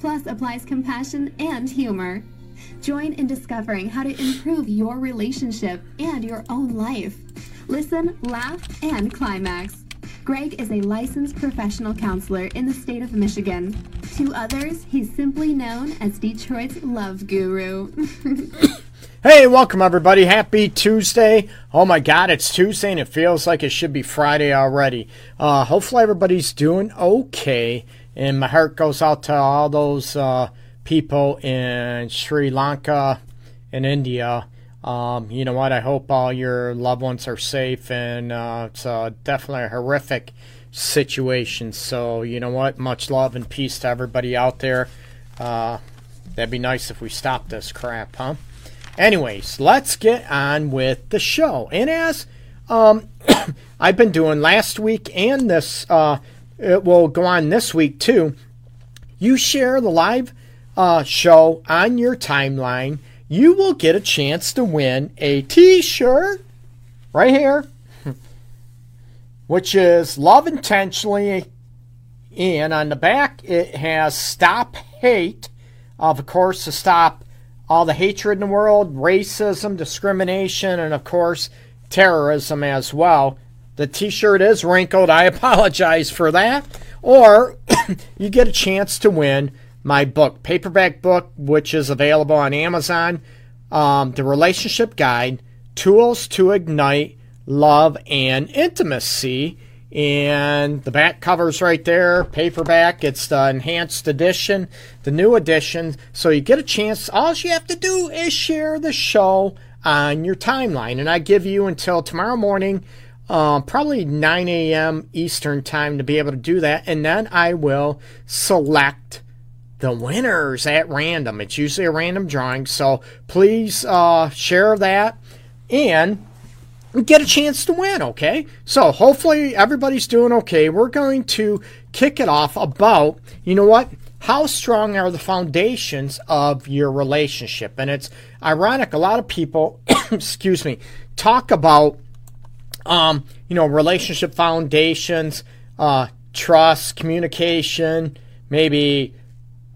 plus applies compassion and humor. Join in discovering how to improve your relationship and your own life. Listen, laugh, and climax. Greg is a licensed professional counselor in the state of Michigan. To others, he's simply known as Detroit's love guru. hey, welcome everybody. Happy Tuesday. Oh my God, it's Tuesday and it feels like it should be Friday already. Uh, hopefully, everybody's doing okay. And my heart goes out to all those uh, people in Sri Lanka and India. Um, you know what? I hope all your loved ones are safe, and uh, it's uh, definitely a horrific situation. So, you know what? Much love and peace to everybody out there. Uh, that'd be nice if we stopped this crap, huh? Anyways, let's get on with the show. And as um, I've been doing last week and this uh, it will go on this week too. You share the live uh, show on your timeline, you will get a chance to win a t shirt right here, which is Love Intentionally. And on the back, it has Stop Hate, of course, to stop all the hatred in the world, racism, discrimination, and of course, terrorism as well. The t shirt is wrinkled. I apologize for that. Or you get a chance to win my book, paperback book, which is available on Amazon. Um, the Relationship Guide Tools to Ignite Love and Intimacy. And the back cover's right there, paperback. It's the enhanced edition, the new edition. So you get a chance. All you have to do is share the show on your timeline. And I give you until tomorrow morning uh, probably 9 a.m. Eastern time to be able to do that. And then I will select the winners at random. It's usually a random drawing. So please uh, share that and get a chance to win, okay? So hopefully everybody's doing okay. We're going to kick it off about, you know what? How strong are the foundations of your relationship? And it's ironic, a lot of people, excuse me, talk about um, you know, relationship foundations, uh, trust, communication, maybe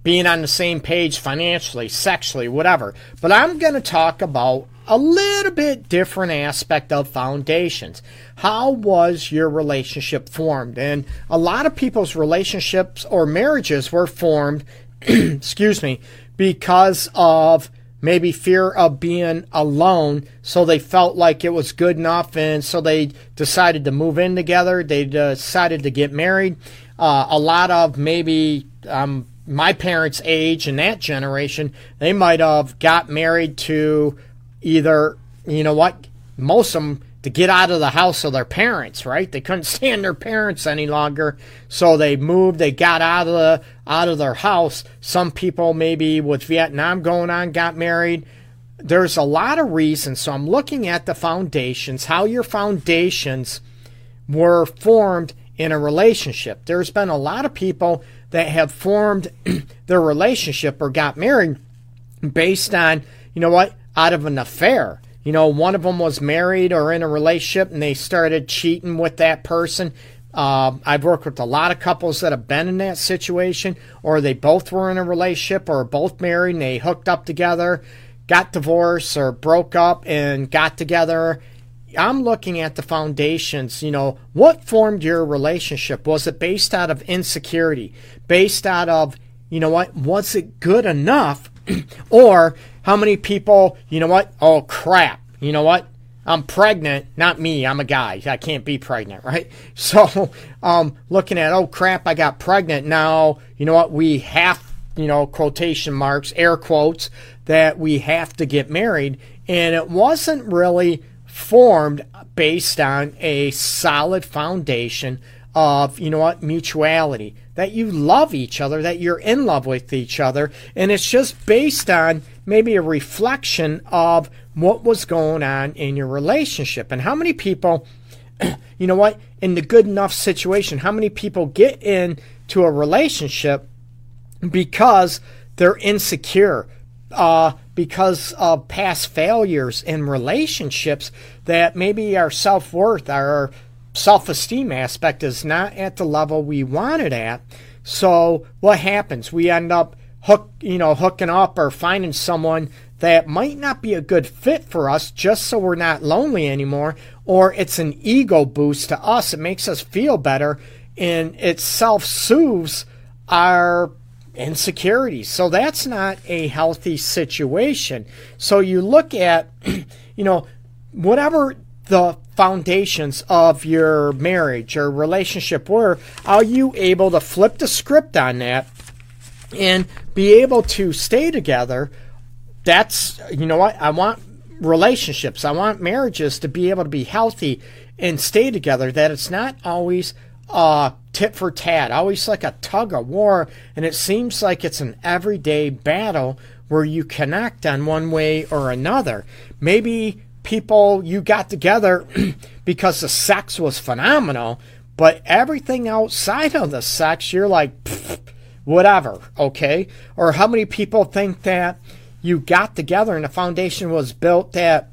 being on the same page financially, sexually, whatever. But I'm going to talk about a little bit different aspect of foundations. How was your relationship formed? And a lot of people's relationships or marriages were formed, excuse me, because of maybe fear of being alone, so they felt like it was good enough, and so they decided to move in together. They decided to get married. Uh, a lot of maybe um, my parents' age and that generation, they might have got married to either, you know what, most of them to get out of the house of their parents, right? They couldn't stand their parents any longer, so they moved. They got out of the out of their house. Some people maybe with Vietnam going on got married. There's a lot of reasons. So I'm looking at the foundations, how your foundations were formed in a relationship. There's been a lot of people that have formed their relationship or got married based on, you know what, out of an affair you know, one of them was married or in a relationship and they started cheating with that person. Uh, I've worked with a lot of couples that have been in that situation, or they both were in a relationship or both married and they hooked up together, got divorced, or broke up and got together. I'm looking at the foundations. You know, what formed your relationship? Was it based out of insecurity, based out of you know what, was it good enough? or how many people, you know what, oh crap, you know what, I'm pregnant, not me, I'm a guy. I can't be pregnant, right? So, um, looking at, oh crap, I got pregnant. Now, you know what, we have, you know, quotation marks, air quotes, that we have to get married. And it wasn't really formed based on a solid foundation of, you know what, mutuality, that you love each other, that you're in love with each other. And it's just based on maybe a reflection of what was going on in your relationship. And how many people, you know what, in the good enough situation, how many people get into a relationship because they're insecure, uh, because of past failures in relationships that maybe our self worth, our self esteem aspect is not at the level we want it at. So what happens? We end up hook, you know, hooking up or finding someone that might not be a good fit for us just so we're not lonely anymore, or it's an ego boost to us. It makes us feel better and it self soothes our insecurities. So that's not a healthy situation. So you look at, you know, whatever the foundations of your marriage or relationship were, are you able to flip the script on that and be able to stay together? That's, you know what, I want relationships, I want marriages to be able to be healthy and stay together, that it's not always uh, tit for tat, always like a tug of war, and it seems like it's an everyday battle where you connect on one way or another. Maybe people you got together because the sex was phenomenal, but everything outside of the sex, you're like, whatever, okay? Or how many people think that you got together and the foundation was built that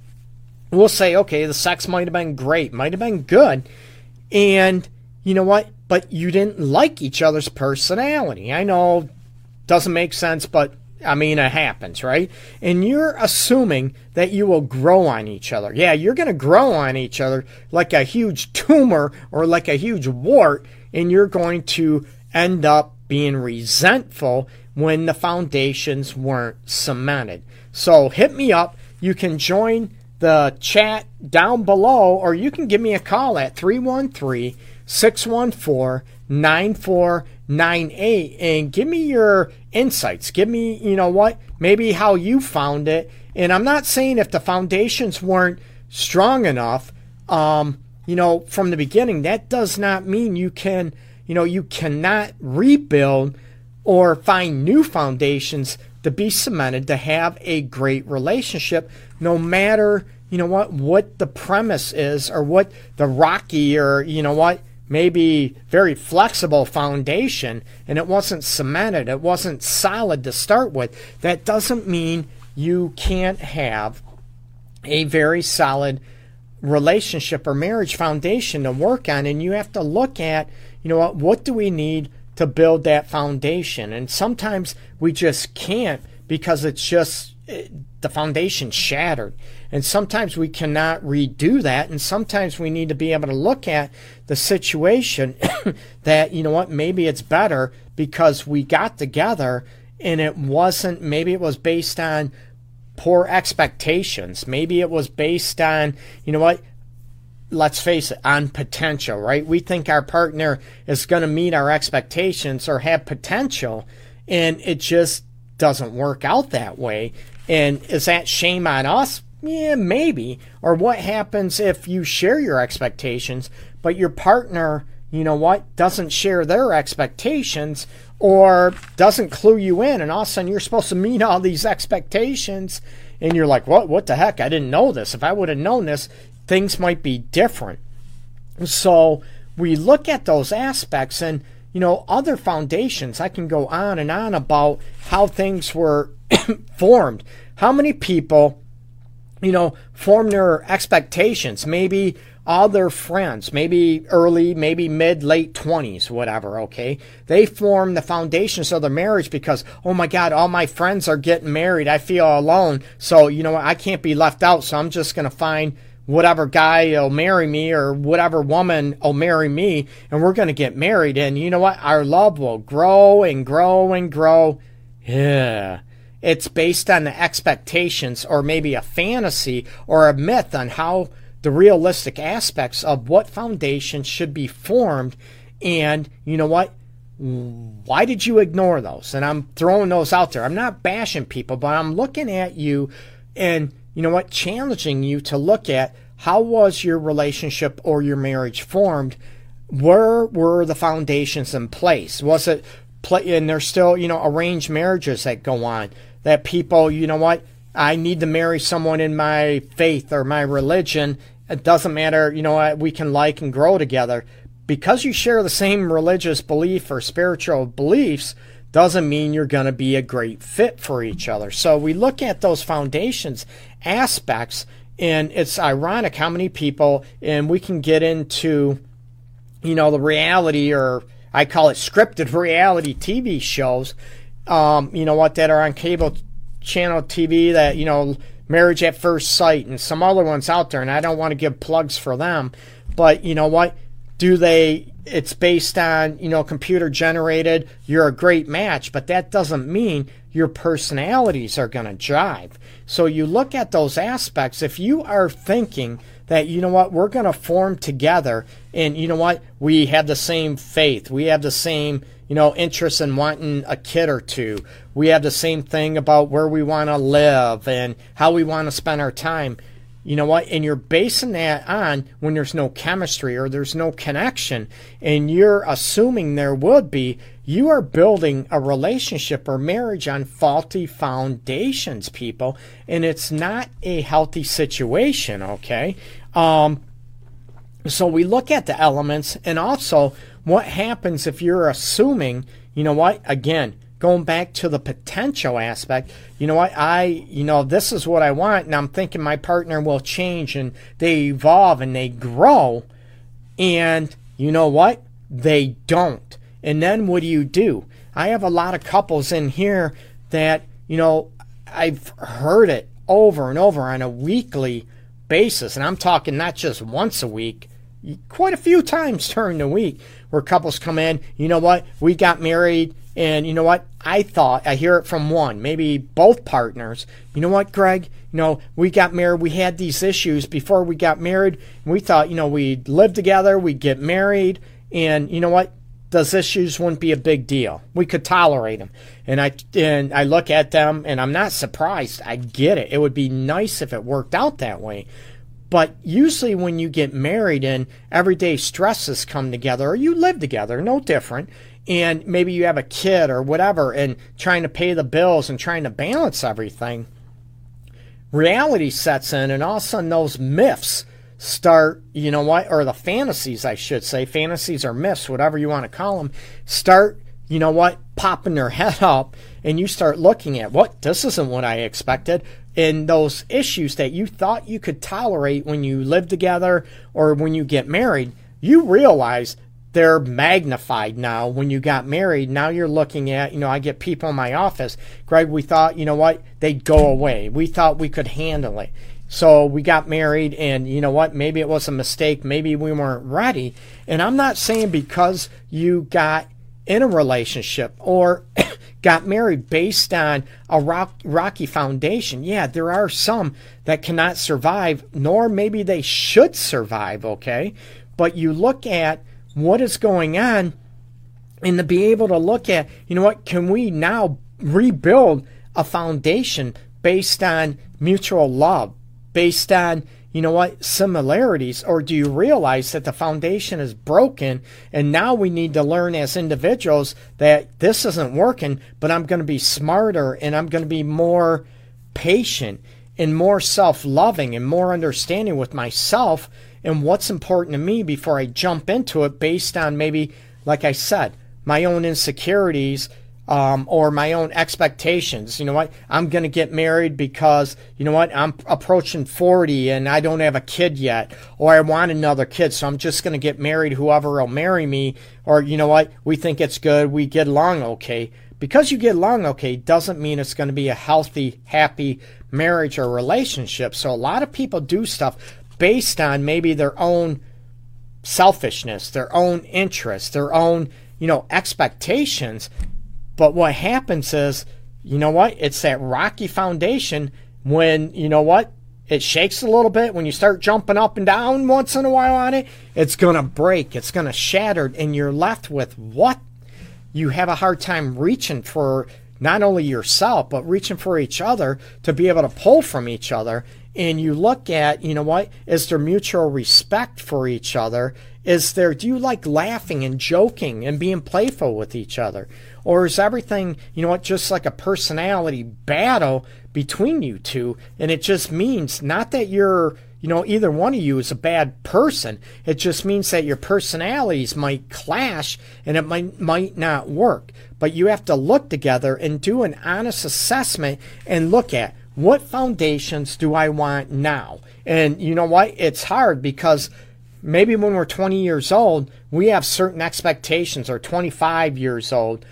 we'll say, okay, the sex might have been great, might have been good, and you know what? But you didn't like each other's personality. I know doesn't make sense, but I mean, it happens, right? And you're assuming that you will grow on each other. Yeah, you're going to grow on each other like a huge tumor or like a huge wart, and you're going to end up being resentful when the foundations weren't cemented. So hit me up. You can join the chat down below, or you can give me a call at 313 614 9498 and give me your insights. Give me, you know what, maybe how you found it. And I'm not saying if the foundations weren't strong enough, um, you know, from the beginning, that does not mean you can, you know, you cannot rebuild or find new foundations to be cemented to have a great relationship, no matter, you know what, what the premise is or what the rocky or, you know what, maybe very flexible foundation and it wasn't cemented, it wasn't solid to start with, that doesn't mean you can't have a very solid relationship or marriage foundation to work on and you have to look at you know what what do we need to build that foundation? And sometimes we just can't because it's just the foundation shattered and sometimes we cannot redo that. And sometimes we need to be able to look at the situation that, you know what, maybe it's better because we got together and it wasn't, maybe it was based on poor expectations. Maybe it was based on, you know what, let's face it, on potential, right? We think our partner is going to meet our expectations or have potential, and it just doesn't work out that way. And is that shame on us? Yeah, maybe. Or what happens if you share your expectations, but your partner, you know what, doesn't share their expectations or doesn't clue you in, and all of a sudden you're supposed to meet all these expectations, and you're like, what, what the heck? I didn't know this. If I would have known this, things might be different. So we look at those aspects and you know, other foundations, I can go on and on about how things were formed. How many people you know, form their expectations. Maybe all their friends, maybe early, maybe mid, late 20s, whatever, okay? They form the foundations of their marriage because, oh my God, all my friends are getting married. I feel alone. So, you know what? I can't be left out. So I'm just going to find whatever guy will marry me or whatever woman will marry me and we're going to get married and you know what our love will grow and grow and grow yeah it's based on the expectations or maybe a fantasy or a myth on how the realistic aspects of what foundation should be formed. And you know what? Why did you ignore those? And i'm throwing those out there. I'm not bashing people but i'm looking at you and you know what, challenging you to look at how was your relationship or your marriage formed? Where were the foundations in place? Was it play? And there's still, you know, arranged marriages that go on that people, you know what, I need to marry someone in my faith or my religion. It doesn't matter, you know we can like and grow together. Because you share the same religious belief or spiritual beliefs, doesn't mean you're going to be a great fit for each other. So we look at those foundations aspects, and it's ironic how many people, and we can get into, you know, the reality or I call it scripted reality TV shows, um, you know what, that are on cable channel TV that, you know, Marriage at First Sight and some other ones out there, and I don't want to give plugs for them, but you know what? Do they it's based on, you know, computer generated, you're a great match, but that doesn't mean your personalities are going to jive. So you look at those aspects. If you are thinking that, you know what, we're going to form together and, you know what, we have the same faith, we have the same, you know, interest in wanting a kid or two, we have the same thing about where we want to live and how we want to spend our time you know what? And you're basing that on when there's no chemistry or there's no connection, and you're assuming there would be, you are building a relationship or marriage on faulty foundations, people, and it's not a healthy situation, okay? Um, so we look at the elements and also what happens if you're assuming, you know what? Again, going back to the potential aspect, you know what, I, you know, this is what I want, and I'm thinking my partner will change and they evolve and they grow, and you know what, they don't. And then what do you do? I have a lot of couples in here that, you know, I've heard it over and over on a weekly basis, and I'm talking not just once a week, quite a few times during the week where couples come in, you know what, we got married and you know what? I thought, I hear it from one, maybe both partners. You know what, Greg? You know, we got married, we had these issues before we got married. we thought, you know, we'd live together, we'd get married. And you know what? Those issues wouldn't be a big deal. We could tolerate them. And I and I look at them and I'm not surprised. I get it. It would be nice if it worked out that way. But usually, when you get married and everyday stresses come together, or you live together, no different, and maybe you have a kid or whatever and trying to pay the bills and trying to balance everything, reality sets in and all of a sudden those myths start, you know what, or the fantasies, I should say, fantasies or myths, whatever you want to call them, start, you know what, popping their head up and you start looking at what, this isn't what I expected. And those issues that you thought you could tolerate when you live together or when you get married, you realize they're magnified now when you got married. Now you're looking at, you know, I get people in my office, Greg, we thought, you know what, they'd go away. We thought we could handle it. So we got married, and you know what? Maybe it was a mistake. Maybe we weren't ready. And I'm not saying because you got in a relationship or got married based on a rock, rocky foundation. Yeah, there are some that cannot survive, nor maybe they should survive, okay? But you look at what is going on and to be able to look at, you know what, can we now rebuild a foundation based on mutual love, based on, you know what, similarities? Or do you realize that the foundation is broken and now we need to learn as individuals that this isn't working, but I'm going to be smarter and I'm going to be more patient and more self loving and more understanding with myself and what's important to me before I jump into it based on maybe, like I said, my own insecurities um, or my own expectations. You know what? I'm going to get married because, you know what? I'm approaching 40 and I don't have a kid yet, or I want another kid, so I'm just going to get married, whoever will marry me, or, you know what? We think it's good, we get along okay. Because you get along okay doesn't mean it's going to be a healthy, happy marriage or relationship. So a lot of people do stuff based on maybe their own selfishness, their own interests, their own, you know, expectations. But what happens is, you know what? It's that rocky foundation when, you know what? It shakes a little bit when you start jumping up and down once in a while on it. It's going to break, it's going to shatter, and you're left with what? You have a hard time reaching for not only yourself, but reaching for each other to be able to pull from each other. And you look at, you know what, is there mutual respect for each other? Is there, do you like laughing and joking and being playful with each other? Or is everything, you know what, just like a personality battle between you two? And it just means not that you're, you know, either one of you is a bad person. It just means that your personalities might clash and it might might not work. But you have to look together and do an honest assessment and look at what foundations do I want now? And you know what? It's hard because maybe when we're 20 years old, we have certain expectations, or 25 years old,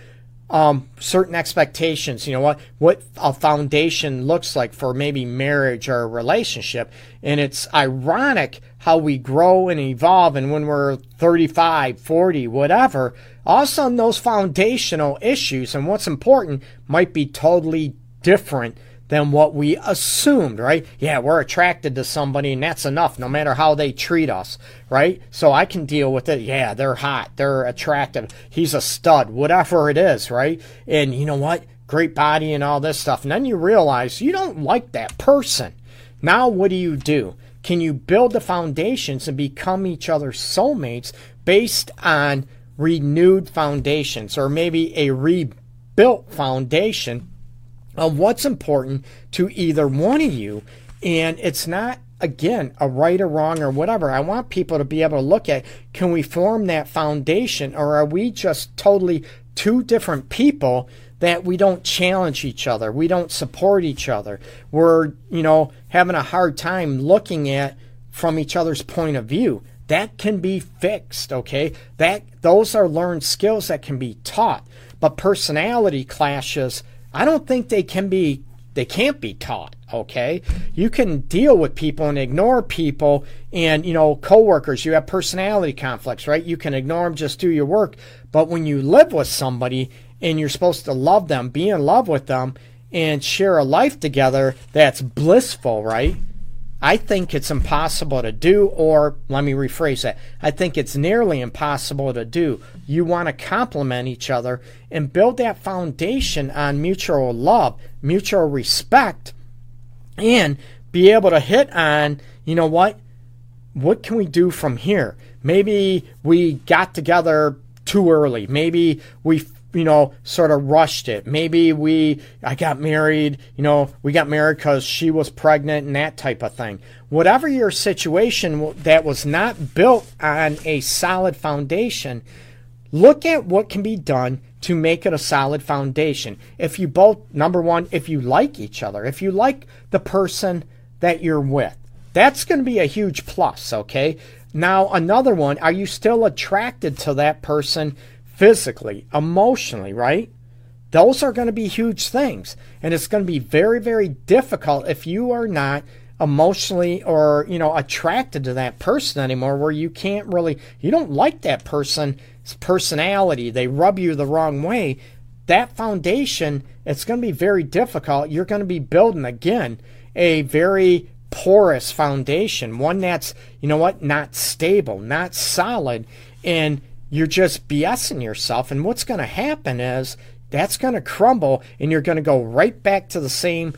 um, certain expectations. You know what what a foundation looks like for maybe marriage or a relationship, and it's ironic how we grow and evolve. And when we're 35, 40, whatever, all of a sudden those foundational issues and what's important might be totally different than what we assumed, right? Yeah, we're attracted to somebody and that's enough, no matter how they treat us, right? So I can deal with it. Yeah, they're hot, they're attractive, he's a stud, whatever it is, right? And you know what? Great body and all this stuff. And then you realize you don't like that person. Now, what do you do? Can you build the foundations and become each other's soulmates based on renewed foundations or maybe a rebuilt foundation? Of what's important to either one of you. And it's not, again, a right or wrong or whatever. I want people to be able to look at can we form that foundation or are we just totally two different people that we don't challenge each other? We don't support each other. We're, you know, having a hard time looking at from each other's point of view. That can be fixed, okay? That those are learned skills that can be taught. But personality clashes I don't think they can be they can't be taught okay? You can deal with people and ignore people and you know coworkers you have personality conflicts right? You can ignore them just do your work. But when you live with somebody and you're supposed to love them be in love with them and share a life together that's blissful right I think it's impossible to do, or let me rephrase that. I think it's nearly impossible to do. You want to complement each other and build that foundation on mutual love, mutual respect, and be able to hit on, you know what? What can we do from here? Maybe we got together too early. Maybe we you know, sort of rushed it. Maybe we, I got married, you know, we got married because she was pregnant and that type of thing. Whatever your situation that was not built on a solid foundation, look at what can be done to make it a solid foundation. If you both, number one, if you like each other, if you like the person that you're with, that's going to be a huge plus, okay? Now, another one, are you still attracted to that person? Physically, emotionally, right? Those are going to be huge things. And it's going to be very, very difficult if you are not emotionally or, you know, attracted to that person anymore where you can't really, you don't like that person's personality. They rub you the wrong way. That foundation, it's going to be very difficult. You're going to be building again a very porous foundation, one that's, you know what, not stable, not solid. And you're just BSing yourself. And what's going to happen is that's going to crumble and you're going to go right back to the same,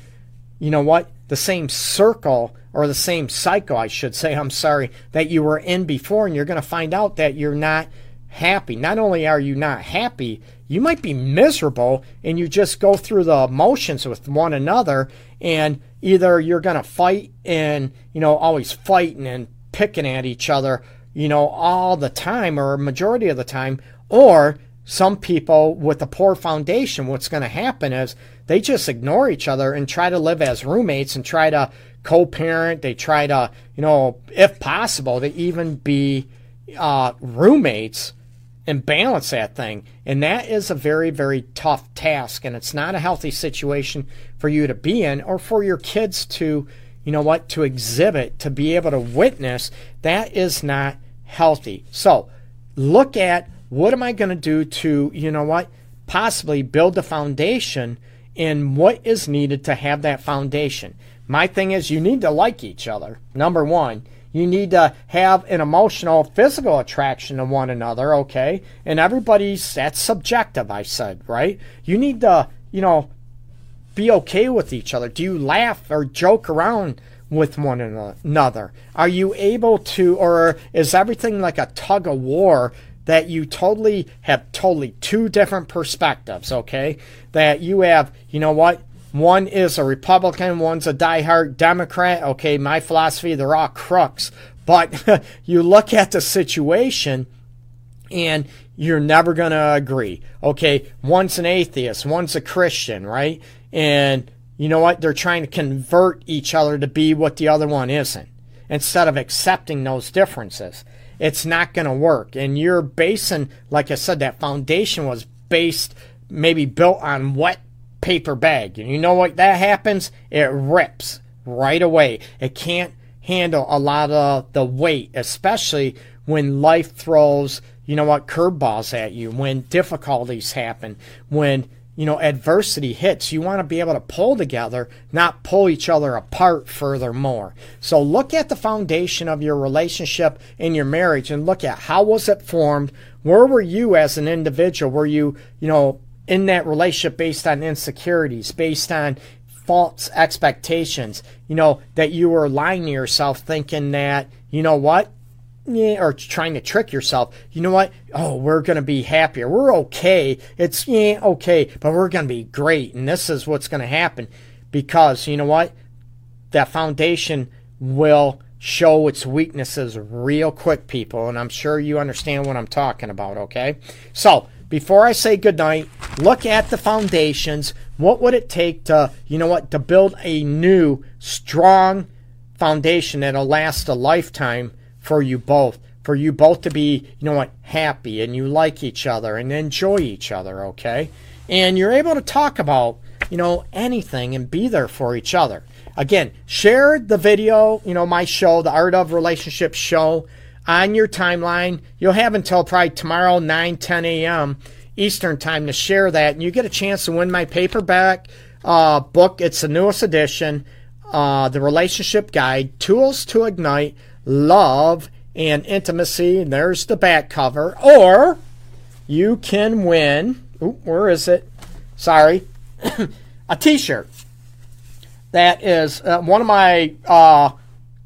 you know what, the same circle or the same cycle, I should say, I'm sorry, that you were in before. And you're going to find out that you're not happy. Not only are you not happy, you might be miserable and you just go through the emotions with one another. And either you're going to fight and, you know, always fighting and picking at each other you know, all the time or majority of the time, or some people with a poor foundation, what's going to happen is they just ignore each other and try to live as roommates and try to co parent. They try to, you know, if possible, to even be uh, roommates and balance that thing. And that is a very, very tough task. And it's not a healthy situation for you to be in or for your kids to, you know what, to exhibit, to be able to witness, that is not healthy. So look at what am I going to do to, you know what, possibly build the foundation and what is needed to have that foundation. My thing is, you need to like each other, number one. You need to have an emotional, physical attraction to one another, okay? And everybody's, that's subjective, I said, right? You need to, you know, be okay with each other? Do you laugh or joke around with one another? Are you able to, or is everything like a tug of war that you totally have totally two different perspectives, okay? That you have, you know what? One is a Republican, one's a diehard Democrat. Okay, my philosophy, they're all crooks. But you look at the situation and you're never going to agree. Okay, one's an atheist, one's a Christian, right? And you know what? They're trying to convert each other to be what the other one isn't instead of accepting those differences. It's not going to work. And you're basing, like I said, that foundation was based, maybe built on wet paper bag. And you know what that happens? It rips right away. It can't handle a lot of the weight, especially when life throws, you know what, curveballs at you, when difficulties happen, when you know, adversity hits, you want to be able to pull together, not pull each other apart furthermore. So look at the foundation of your relationship in your marriage and look at how was it formed? Where were you as an individual? Were you, you know, in that relationship based on insecurities, based on false expectations, you know, that you were lying to yourself thinking that, you know what, yeah, or trying to trick yourself. You know what? Oh, we're going to be happier. We're okay. It's yeah, okay, but we're going to be great. And this is what's going to happen because you know what? That foundation will show its weaknesses real quick, people. And I'm sure you understand what I'm talking about, okay? So, before I say goodnight, look at the foundations. What would it take to, you know what, to build a new, strong foundation that'll last a lifetime for you both, for you both to be, you know what, happy and you like each other and enjoy each other, okay? And you're able to talk about, you know, anything and be there for each other. Again, share the video, you know, my show, the Art of Relationship show on your timeline. You'll have until probably tomorrow, 9, 10 a.m. Eastern time to share that. And you get a chance to win my paperback uh, book. It's the newest edition, uh, The Relationship Guide Tools to Ignite love and intimacy. And there's the back cover. Or you can win. Ooh, where is it? Sorry. a t shirt. That is uh, one of my uh,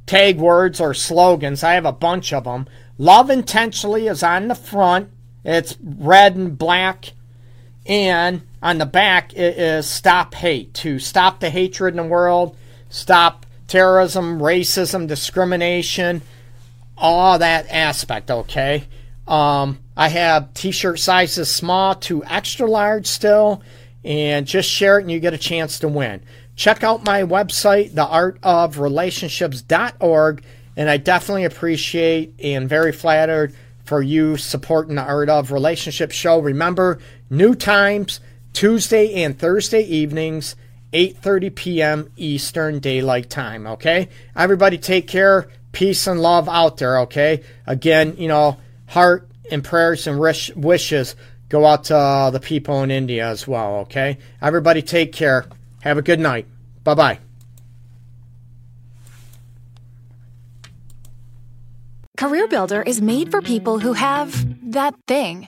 tag words or slogans. I have a bunch of them. Love intentionally is on the front, it's red and black. And on the back, it is stop hate. To stop the hatred in the world, stop terrorism, racism, discrimination, all that aspect, okay? Um, I have t shirt sizes small to extra large still, and just share it and you get a chance to win. Check out my website, theartofrelationships.org, and I definitely appreciate and very flattered for you supporting the Art of Relationships show. Remember, new times, Tuesday and Thursday evenings. 8:30 p.m. Eastern Daylight Time, okay? Everybody take care. Peace and love out there, okay? Again, you know, heart and prayers and wish, wishes go out to uh, the people in India as well, okay? Everybody take care. Have a good night. Bye-bye. Career Builder is made for people who have that thing.